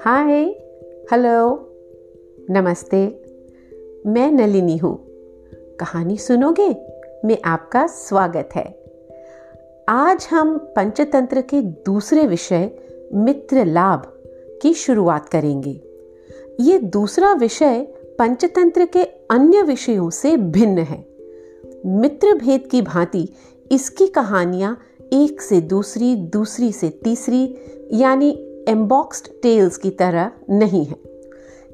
Hi hello नमस्ते। मैं नलिनी हूँ। कहानी सुनोगे? में आपका स्वागत है। आज हम पंचतंत्र के दूसरे विषय, मित्र लाभ, की शुरुआत करेंगे। ये दूसरा विषय पंचतंत्र के अन्य विषयों से भिन्न है। मित्र भेद की भांति इसकी कहानियाँ एक से दूसरी दूसरी से तीसरी, यानी एम्बॉक्स्ड टेल्स की तरह नहीं है।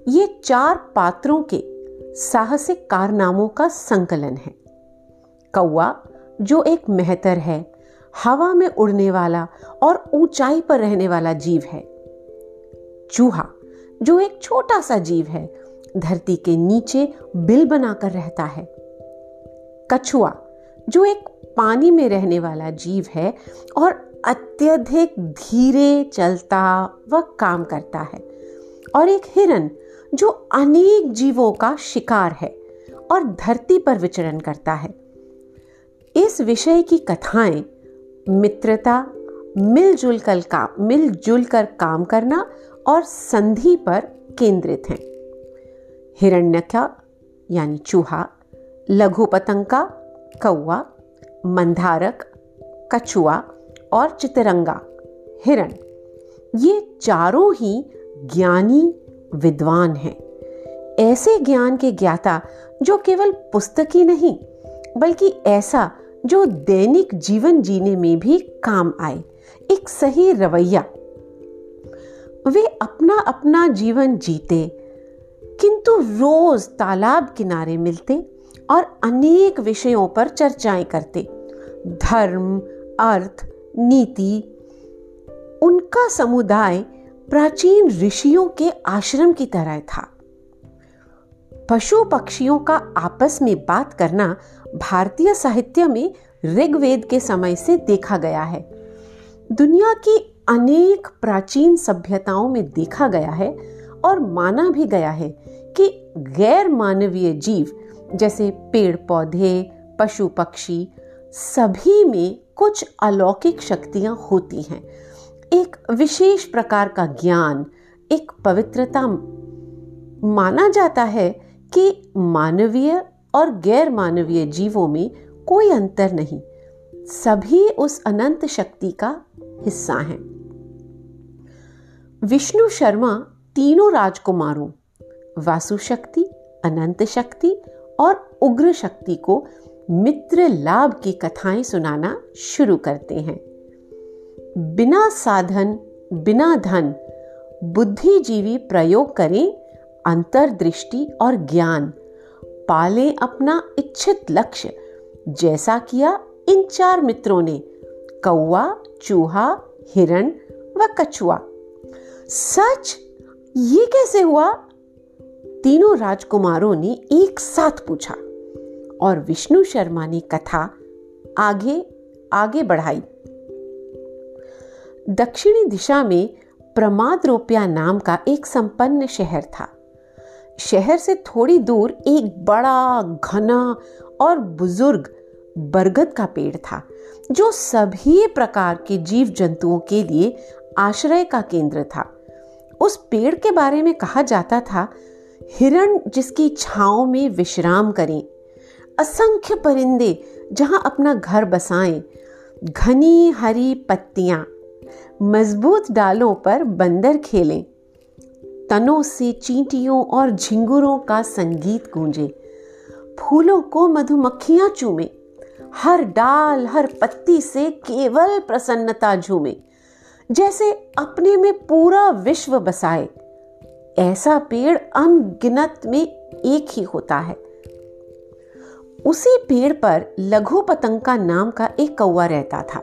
ये चार पात्रों के साहसिक कारनामों का संकलन है। कौआ जो एक मेहतर है, हवा में उड़ने वाला और ऊंचाई पर रहने वाला जीव है। चूहा, जो एक छोटा सा जीव है, धरती के नीचे बिल बनाकर रहता है। कछुआ, जो एक पानी में रहने वाला जीव है और अत्यधिक धीरे चलता व काम करता है। और एक हिरन जो अनेक जीवों का शिकार है और धरती पर विचरण करता है। इस विषय की कथाएँ मित्रता मिलजुल कर काम मिलजुल कर काम करना और संधि पर केंद्रित हैं। हिरण्यका यानी चूहा, लघु पतंगा कौआ मंधारक, कछुआ और चितरंगा, हिरण। ये चारों ही ज्ञानी विद्वान हैं। ऐसे ज्ञान के ज्ञाता जो केवल पुस्तक ही नहीं, बल्कि ऐसा जो दैनिक जीवन जीने में भी काम आए, एक सही रवैया। वे अपना अपना जीवन जीते, किंतु रोज तालाब किनारे मिलते और अनेक विषयों पर चर्चाएँ करते। धर्म, अर्थ, नीति, उनका समुदाय प्राचीन ऋषियों के आश्रम की तरह था। पशु पक्षियों का आपस में बात करना भारतीय साहित्य में ऋग्वेद के समय से देखा गया है। दुनिया की अनेक प्राचीन सभ्यताओं में देखा गया है और माना भी गया है कि गैर मानवीय जीव, जैसे पेड़ पौधे पशु पक्षी सभी में कुछ अलौकिक शक्तियाँ होती हैं। एक विशेष प्रकार का ज्ञान, एक पवित्रता माना जाता है कि मानवीय और गैर मानवीय जीवों में कोई अंतर नहीं। सभी उस अनंत शक्ति का हिस्सा हैं। विष्णु शर्मा, तीनों राजकुमारों, वासु शक्ति, अनंत शक्ति और उग्र शक्ति को मित्र लाभ की कथाएँ सुनाना शुरू करते हैं। बिना साधन, बिना धन, बुद्धिजीवी प्रयोग करें अंतर्दृष्टि और ज्ञान। पाले अपना इच्छित लक्ष्य, जैसा किया इन चार मित्रों ने कौआ चूहा, हिरण व कछुआ। सच? ये कैसे हुआ? तीनों राजकुमारों ने एक साथ पूछा। और विष्णु शर्मा ने कथा आगे आगे बढ़ाई। दक्षिणी दिशा में प्रमाद रोपिया नाम का एक संपन्न शहर था। शहर से थोड़ी दूर एक बड़ा, घना और बुज़ुर्ग बरगद का पेड़ था, जो सभी प्रकार के जीव जंतुओं के लिए आश्रय का केंद्र था। उस पेड़ के बारे में कहा जाता था, हिरण जिसकी छाओ में विश्राम करें असंख्य परिंदे जहाँ अपना घर बसाएँ। घनी हरी पत्तियाँ, मज़बूत डालों पर बंदर खेलें। तनों से चींटियों और झिंगुरों का संगीत गूंजे। फूलों को मधुमक्खियाँ चूमे। हर डाल, हर पत्ती से केवल प्रसन्नता झूमे। जैसे अपने में पूरा विश्व बसाए। ऐसा पेड़ अनगिनत में एक ही होता है। उसी पेड़ पर लघु पतंग नाम का एक कौआ रहता था।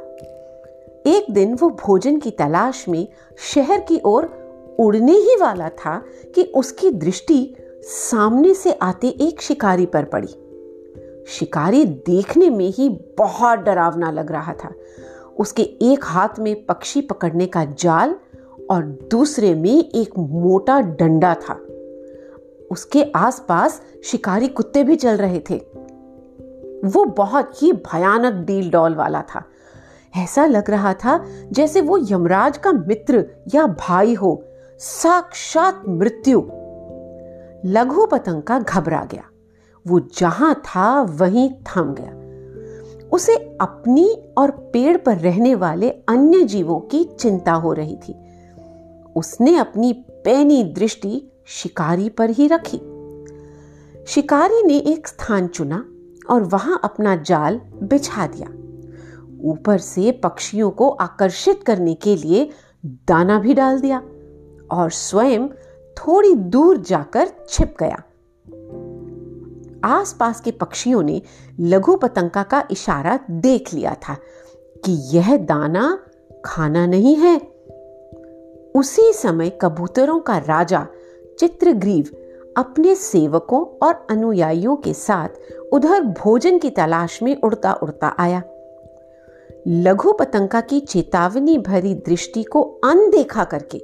एक दिन वो भोजन की तलाश में शहर की ओर उड़ने ही वाला था कि उसकी दृष्टि सामने से आते एक शिकारी पर पड़ी। शिकारी देखने में ही बहुत डरावना लग रहा था। उसके एक हाथ में पक्षी पकड़ने का जाल और दूसरे में एक मोटा डंडा था। उसके आसपास शिकारी कुत्ते भी चल रहे थे। वो बहुत ही भयानक डील डॉल वाला था। ऐसा लग रहा था जैसे वो यमराज का मित्र या भाई हो, साक्षात मृत्यु। लघु पतंग का घबरा गया। वो जहाँ था, वहीं थम गया। उसे अपनी और पेड़ पर रहने वाले अन्य जीवों की चिंता हो रही थी। उसने अपनी पैनी दृष्टि शिकारी पर ही रखी। शिकारी ने एक स्थान चुना और वहाँ अपना जाल बिछा दिया। ऊपर से पक्षियों को आकर्षित करने के लिए दाना भी डाल दिया और स्वयं थोड़ी दूर जाकर छिप गया। आसपास के पक्षियों ने लघु पतंका का इशारा देख लिया था कि यह दाना खाना नहीं है। उसी समय कबूतरों का राजा चित्रग्रीव अपने सेवकों और अनुयायियों के साथ उधर भोजन की तलाश में उड़ता उड़ता आया। लघु पतंका की चेतावनी भरी दृष्टि को अनदेखा करके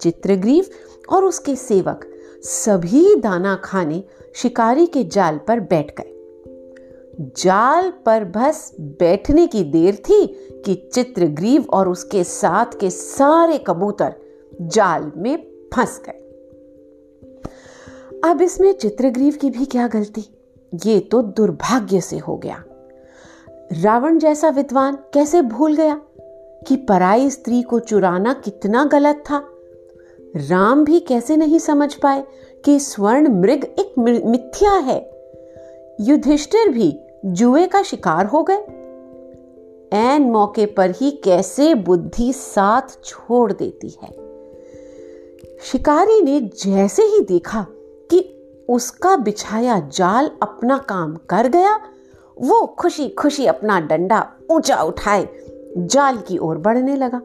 चित्रग्रीव और उसके सेवक सभी दाना खाने शिकारी के जाल पर बैठ गए। जाल पर बस बैठने की देर थी कि चित्रग्रीव और उसके साथ के सारे कबूतर जाल में फंस गए। अब इसमें चित्रग्रीव की भी क्या गलती? ये तो दुर्भाग्य से हो गया। रावण जैसा विद्वान कैसे भूल गया कि पराई स्त्री को चुराना कितना गलत था? राम भी कैसे नहीं समझ पाए कि स्वर्ण मृग एक मिथ्या है? युधिष्ठिर भी जुए का शिकार हो गए। एन मौके पर ही कैसे बुद्धि साथ छोड़ देती है? शिकारी ने जैसे ही देखा कि उसका बिछाया जाल अपना काम कर गया, वो खुशी खुशी अपना डंडा ऊँचा उठाए, जाल की ओर बढ़ने लगा।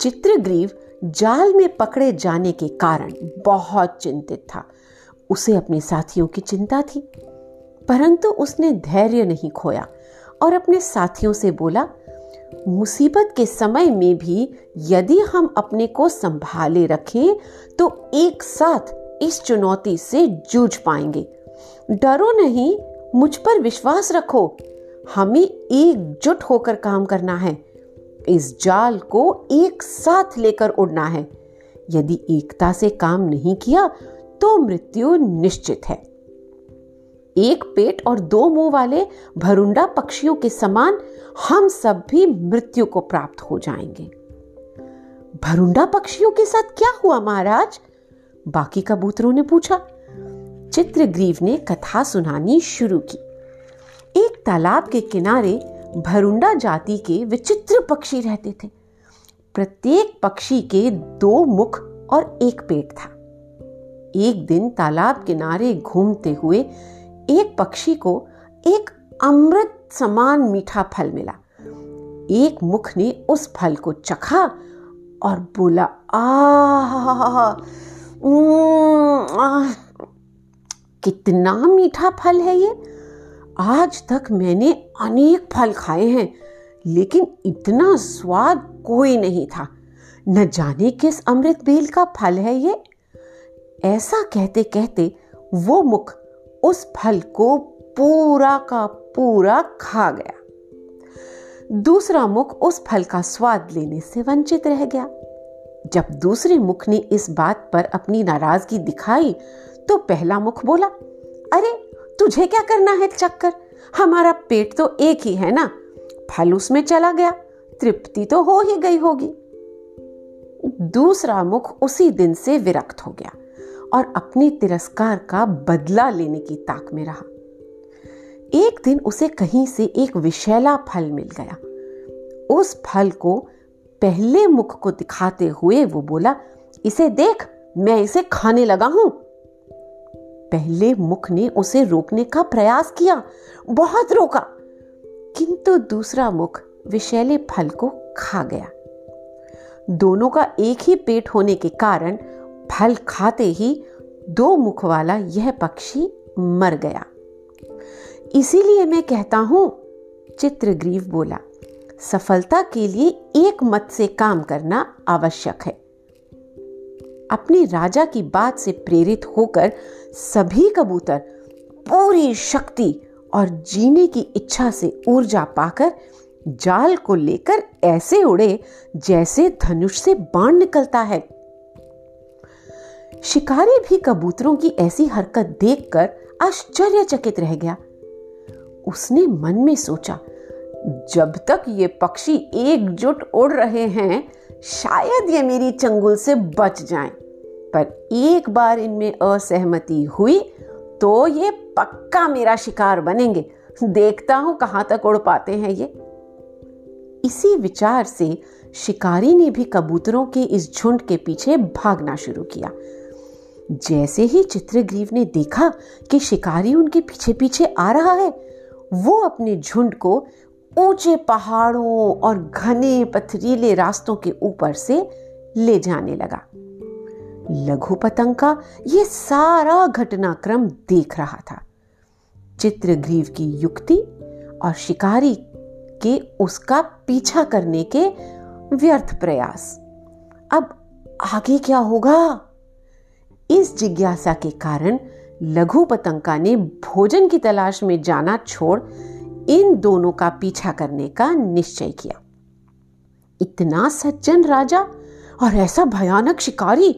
चित्रग्रीव जाल में पकड़े जाने के कारण बहुत चिंतित था। उसे अपने साथियों की चिंता थी, परंतु उसने धैर्य नहीं खोया और अपने साथियों से बोला, मुसीबत के समय में भी यदि हम अपने को संभाले रखें तो एक साथ इस चुनौती से जूझ पाएँगे। डरो नहीं, मुझ पर विश्वास रखो। हमें एकजुट होकर काम करना है। इस जाल को एक साथ लेकर उड़ना है। यदि एकता से काम नहीं किया तो मृत्यु निश्चित है। एक पेट और दो मुँह वाले भरुंडा पक्षियों के समान हम सब भी मृत्यु को प्राप्त हो जाएँगे। भरुंडा पक्षियों के साथ क्या हुआ महाराज? बाकी कबूतरों ने पूछा। चित्रग्रीव ने कथा सुनानी शुरू की। एक तालाब के किनारे भरुंडा जाति के विचित्र पक्षी रहते थे। प्रत्येक पक्षी के दो मुख और एक पेट था। एक दिन तालाब किनारे घूमते हुए एक पक्षी को एक अमृत समान मीठा फल मिला। एक मुख ने उस फल को चखा और बोला आ, कितना मीठा फल है ये। आज तक मैंने अनेक फल खाए हैं, लेकिन इतना स्वाद कोई नहीं था। न जाने किस अमृत बेल का फल है ये। ऐसा कहते कहते वो मुख उस फल को पूरा का पूरा खा गया। दूसरा मुख उस फल का स्वाद लेने से वंचित रह गया। जब दूसरे मुख ने इस बात पर अपनी नाराज़गी दिखाई तो पहला मुख बोला, अरे, तुझे क्या करना है चक्कर? हमारा पेट तो एक ही है ना। फल उसमें चला गया, तृप्ति तो हो ही गई होगी। दूसरा मुख उसी दिन से विरक्त हो गया और अपने तिरस्कार का बदला लेने की ताक में रहा। एक दिन उसे कहीं से एक विशैला फल मिल गया। उस फल को पहले मुख को दिखाते हुए वो बोला, इसे देख, मैं इसे खाने लगा हूँ। पहले मुख ने उसे रोकने का प्रयास किया, बहुत रोका, किंतु दूसरा मुख विषैले फल को खा गया। दोनों का एक ही पेट होने के कारण फल खाते ही दो मुख वाला यह पक्षी मर गया। इसीलिए मैं कहता हूँ, चित्रग्रीव बोला सफलता के लिए एक मत से काम करना आवश्यक है। अपने राजा की बात से प्रेरित होकर सभी कबूतर पूरी शक्ति और जीने की इच्छा से ऊर्जा पाकर जाल को लेकर ऐसे उड़े जैसे धनुष से बाण निकलता है। शिकारी भी कबूतरों की ऐसी हरकत देखकर आश्चर्यचकित रह गया। उसने मन में सोचा जब तक ये पक्षी एकजुट उड़ रहे हैं, शायद ये मेरी चंगुल से बच जाएँ। पर एक बार इनमें असहमति हुई तो ये पक्का मेरा शिकार बनेंगे। देखता हूँ कहाँ तक उड़ पाते हैं ये। इसी विचार से शिकारी ने भी कबूतरों के इस झुंड के पीछे भागना शुरू किया। जैसे ही चित्रग्रीव ने देखा कि शिकारी उनके पीछे पीछे आ रहा है, वो अपने झुंड को ऊँचे पहाड़ों और घने पथरीले रास्तों के ऊपर से ले जाने लगा। लघु पतंग का ये सारा घटनाक्रम देख रहा था। चित्रग्रीव की युक्ति और शिकारी के उसका पीछा करने के व्यर्थ प्रयास। अब आगे क्या होगा? इस जिज्ञासा के कारण लघु पतंका ने भोजन की तलाश में जाना छोड़ इन दोनों का पीछा करने का निश्चय किया। इतना सज्जन राजा और ऐसा भयानक शिकारी,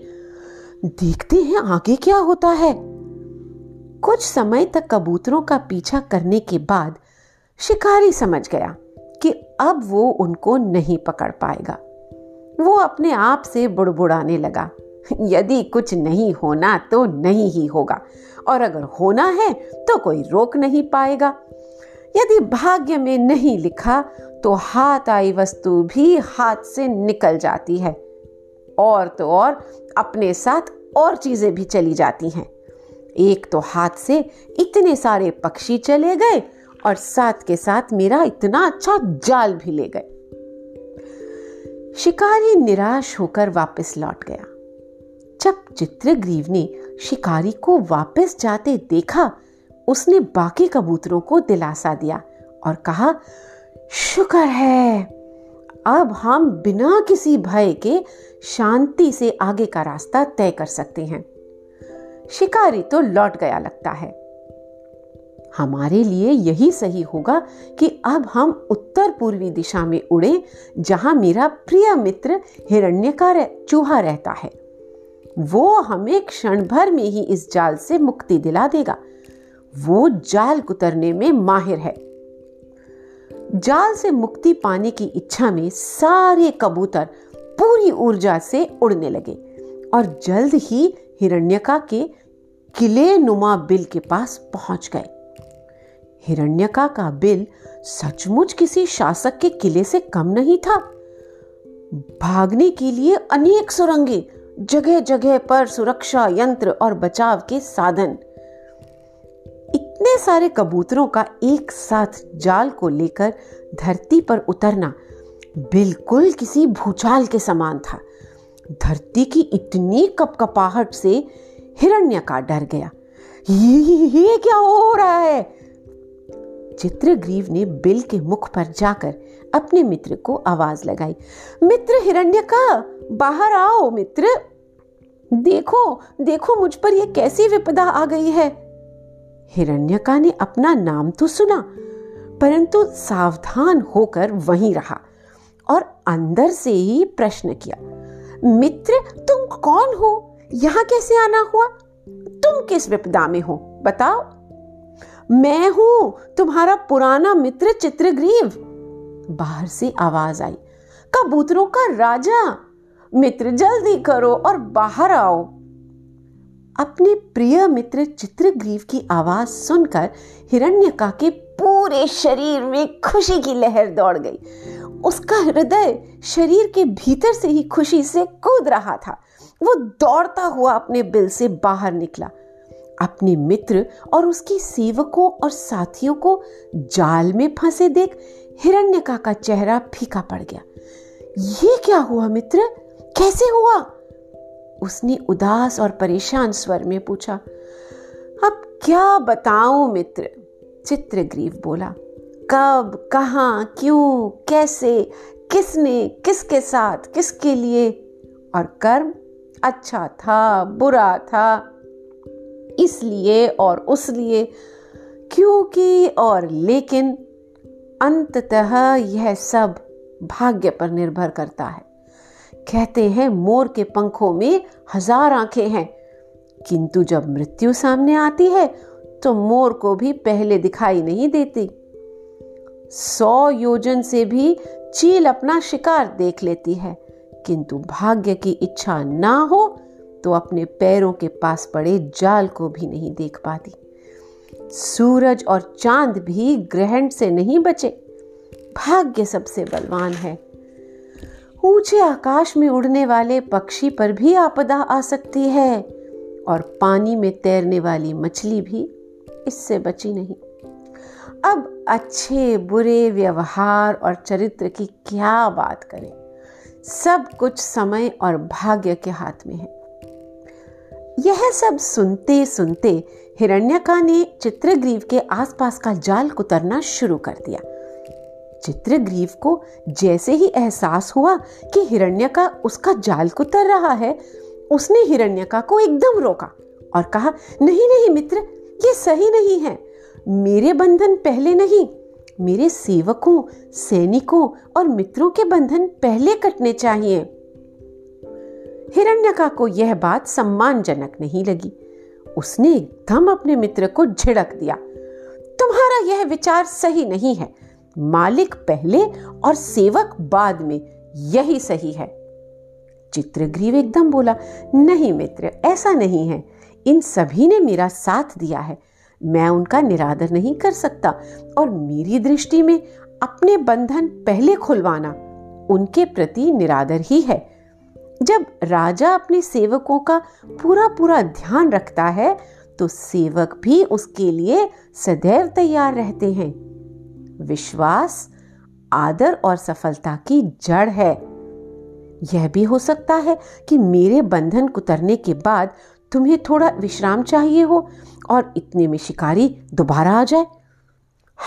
देखते हैं आगे क्या होता है। कुछ समय तक कबूतरों का पीछा करने के बाद शिकारी समझ गया कि अब वो उनको नहीं पकड़ पाएगा। वो अपने आप से बुड़बुड़ाने लगा, यदि कुछ नहीं होना तो नहीं ही होगा, और अगर होना है तो कोई रोक नहीं पाएगा। यदि भाग्य में नहीं लिखा तो हाथ आई वस्तु भी हाथ से निकल जाती है। और तो और अपने साथ और चीज़ें भी चली जाती हैं। एक तो हाथ से इतने सारे पक्षी चले गए और साथ के साथ मेरा इतना अच्छा जाल भी ले गए। शिकारी निराश होकर वापस लौट गया। जब चित्रग्रीव ने शिकारी को वापस जाते देखा उसने बाकी कबूतरों को दिलासा दिया और कहा, शुक्र है, अब हम बिना किसी भय के शांति से आगे का रास्ता तय कर सकते हैं। शिकारी तो लौट गया लगता है। हमारे लिए यही सही होगा कि अब हम उत्तर पूर्वी दिशा में उड़े, जहाँ मेरा प्रिय मित्र हिरण्य हिरण्यकार चूहा रहता है। वो हमें क्षण भर में ही इस जाल से मुक्ति दिला देगा। वो जाल कुतरने में माहिर है। जाल से मुक्ति पाने की इच्छा में सारे कबूतर पूरी ऊर्जा से उड़ने लगे और जल्द ही हिरण्यका के किले नुमा बिल के पास पहुँच गए। हिरण्यका का बिल सचमुच किसी शासक के किले से कम नहीं था। भागने के लिए अनेक सुरंगे जगह जगह पर सुरक्षा यंत्र और बचाव के साधन इतने सारे कबूतरों का एक साथ जाल को लेकर धरती पर उतरना बिल्कुल किसी भूचाल के समान था। धरती की इतनी कपकपाहट से हिरण्य का डर गया। ये, ये क्या हो रहा है? चित्रग्रीव ने बिल के मुख पर जाकर अपने मित्र को आवाज़ लगाई। मित्र हिरण्य का बाहर आओ मित्र। देखो देखो मुझ पर यह कैसी विपदा आ गई है। हिरण्यका ने अपना नाम तो सुना, परंतु सावधान होकर वहीं रहा और अंदर से ही प्रश्न किया, मित्र, तुम कौन हो? यहाँ कैसे आना हुआ? तुम किस विपदा में हो? बताओ। मैं हूँ तुम्हारा पुराना मित्र चित्रग्रीव। बाहर से आवाज़ आई, कबूतरों का राजा। मित्र, जल्दी करो और बाहर आओ। अपने प्रिय मित्र चित्रग्रीव की आवाज़ सुनकर हिरण्यका के पूरे शरीर में खुशी की लहर दौड़ गई। उसका हृदय शरीर के भीतर से ही खुशी से कूद रहा था। वो दौड़ता हुआ अपने बिल से बाहर निकला। अपने मित्र और उसके सेवकों और साथियों को जाल में फंसे देख हिरण्यका का चेहरा फीका पड़ गया। ये क्या हुआ मित्र? कैसे हुआ? उसने उदास और परेशान स्वर में पूछा, अब क्या बताऊँ मित्र? चित्रग्रीव बोला, कब, कहा, क्यों, कैसे, किसने, किसके साथ, किसके लिए? और कर्म अच्छा था, बुरा था, इसलिए और उस लिए क्योंकि और लेकिन अंततः यह सब भाग्य पर निर्भर करता है। कहते हैं, मोर के पंखों में हज़ार आँखें हैं। किंतु जब मृत्यु सामने आती है तो मोर को भी पहले दिखाई नहीं देती। सौ योजन से भी चील अपना शिकार देख लेती है। किंतु भाग्य की इच्छा ना हो तो अपने पैरों के पास पड़े जाल को भी नहीं देख पाती। सूरज और चाँद भी ग्रहण से नहीं बचे। भाग्य सबसे बलवान है। ऊँचे आकाश में उड़ने वाले पक्षी पर भी आपदा आ सकती है और पानी में तैरने वाली मछली भी इससे बची नहीं। अब अच्छे, बुरे व्यवहार और चरित्र की क्या बात करें? सब कुछ समय और भाग्य के हाथ में है। यह सब सुनते सुनते हिरण्यका ने चित्रग्रीव के आसपास का जाल कुतरना शुरू कर दिया। चित्रग्रीव को जैसे ही एहसास हुआ कि हिरण्यका उसका जाल कुतर रहा है, उसने हिरण्यका को एकदम रोका और कहा, नहीं नहीं मित्र, ये सही नहीं है। मेरे बंधन पहले नहीं, मेरे सेवकों, सैनिकों और मित्रों के बंधन पहले कटने चाहिए। हिरण्यका को यह बात सम्मानजनक नहीं लगी। उसने एकदम अपने मित्र को झिड़क दिया। तुम्हारा यह विचार सही नहीं है। मालिक पहले और सेवक बाद में, यही सही है। चित्रग्रीव एकदम बोला, नहीं मित्र, ऐसा नहीं है। इन सभी ने मेरा साथ दिया है। मैं उनका निरादर नहीं कर सकता और मेरी दृष्टि में अपने बंधन पहले खुलवाना उनके प्रति निरादर ही है। जब राजा अपने सेवकों का पूरा पूरा ध्यान रखता है तो सेवक भी उसके लिए सदैव तैयार रहते हैं। विश्वास, आदर और सफलता की जड़ है। यह भी हो सकता है कि मेरे बंधन कुतरने के बाद तुम्हें थोड़ा विश्राम चाहिए हो और इतने में शिकारी दोबारा आ जाए।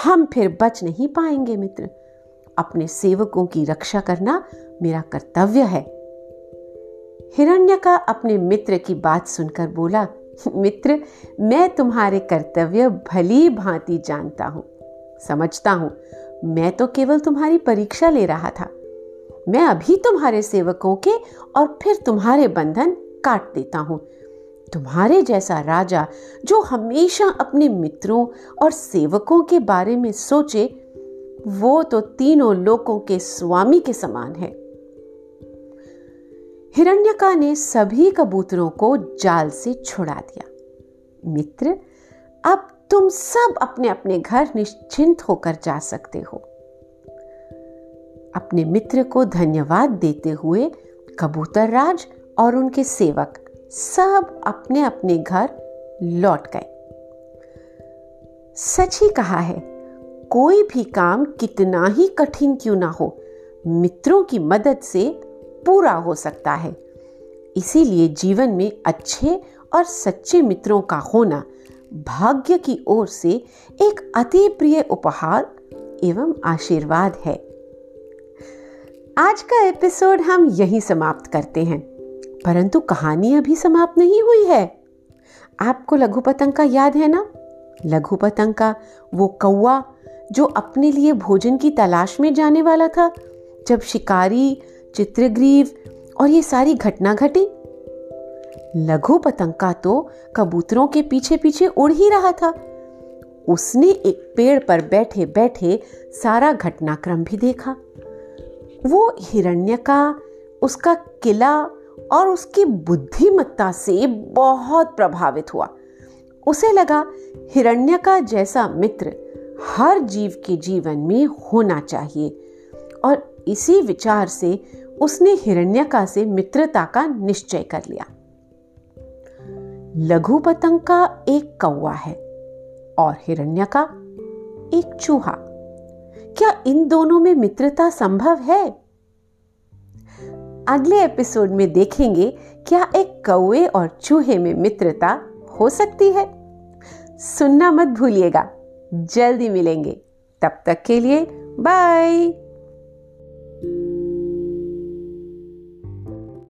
हम फिर बच नहीं पाएँगे मित्र। अपने सेवकों की रक्षा करना मेरा कर्तव्य है। हिरण्य का अपने मित्र की बात सुनकर बोला, मित्र, मैं तुम्हारे कर्तव्य भली भांति जानता हूँ। समझता हूँ। मैं तो केवल तुम्हारी परीक्षा ले रहा था। मैं अभी तुम्हारे सेवकों के और फिर तुम्हारे बंधन काट देता हूँ। तुम्हारे जैसा राजा जो हमेशा अपने मित्रों और सेवकों के बारे में सोचे, वो तो तीनों लोकों के स्वामी के समान है। हिरण्यका ने सभी कबूतरों को जाल से छुड़ा दिया। मित्र, अब तुम सब अपने अपने घर निश्चिंत होकर जा सकते हो। अपने मित्र को धन्यवाद देते हुए कबूतर राज और उनके सेवक सब अपने अपने घर लौट गए। सच ही कहा है, कोई भी काम कितना ही कठिन क्यों ना हो, मित्रों की मदद से पूरा हो सकता है। इसीलिए जीवन में अच्छे और सच्चे मित्रों का होना भाग्य की ओर से एक अति प्रिय उपहार एवं आशीर्वाद है। आज का एपिसोड हम यहीं समाप्त करते हैं। परंतु कहानी अभी समाप्त नहीं हुई है। आपको लघु पतंग का याद है ना? लघु पतंग का वो कौआ जो अपने लिए भोजन की तलाश में जाने वाला था, जब शिकारी, चित्रग्रीव और ये सारी घटना घटी लघु पतंगा तो कबूतरों के पीछे पीछे उड़ ही रहा था। उसने एक पेड़ पर बैठे बैठे सारा घटनाक्रम भी देखा। वो हिरण्य का, उसका किला और उसकी बुद्धिमत्ता से बहुत प्रभावित हुआ। उसे लगा हिरण्य का जैसा मित्र हर जीव के जीवन में होना चाहिए और इसी विचार से उसने हिरण्यका से मित्रता का निश्चय कर लिया। लघु पतंग का एक कौवा है और हिरण्य का एक चूहा। क्या इन दोनों में मित्रता संभव है? अगले एपिसोड में देखेंगे, क्या एक कौवे और चूहे में मित्रता हो सकती है। सुनना मत भूलिएगा। जल्दी मिलेंगे। तब तक के लिए बाय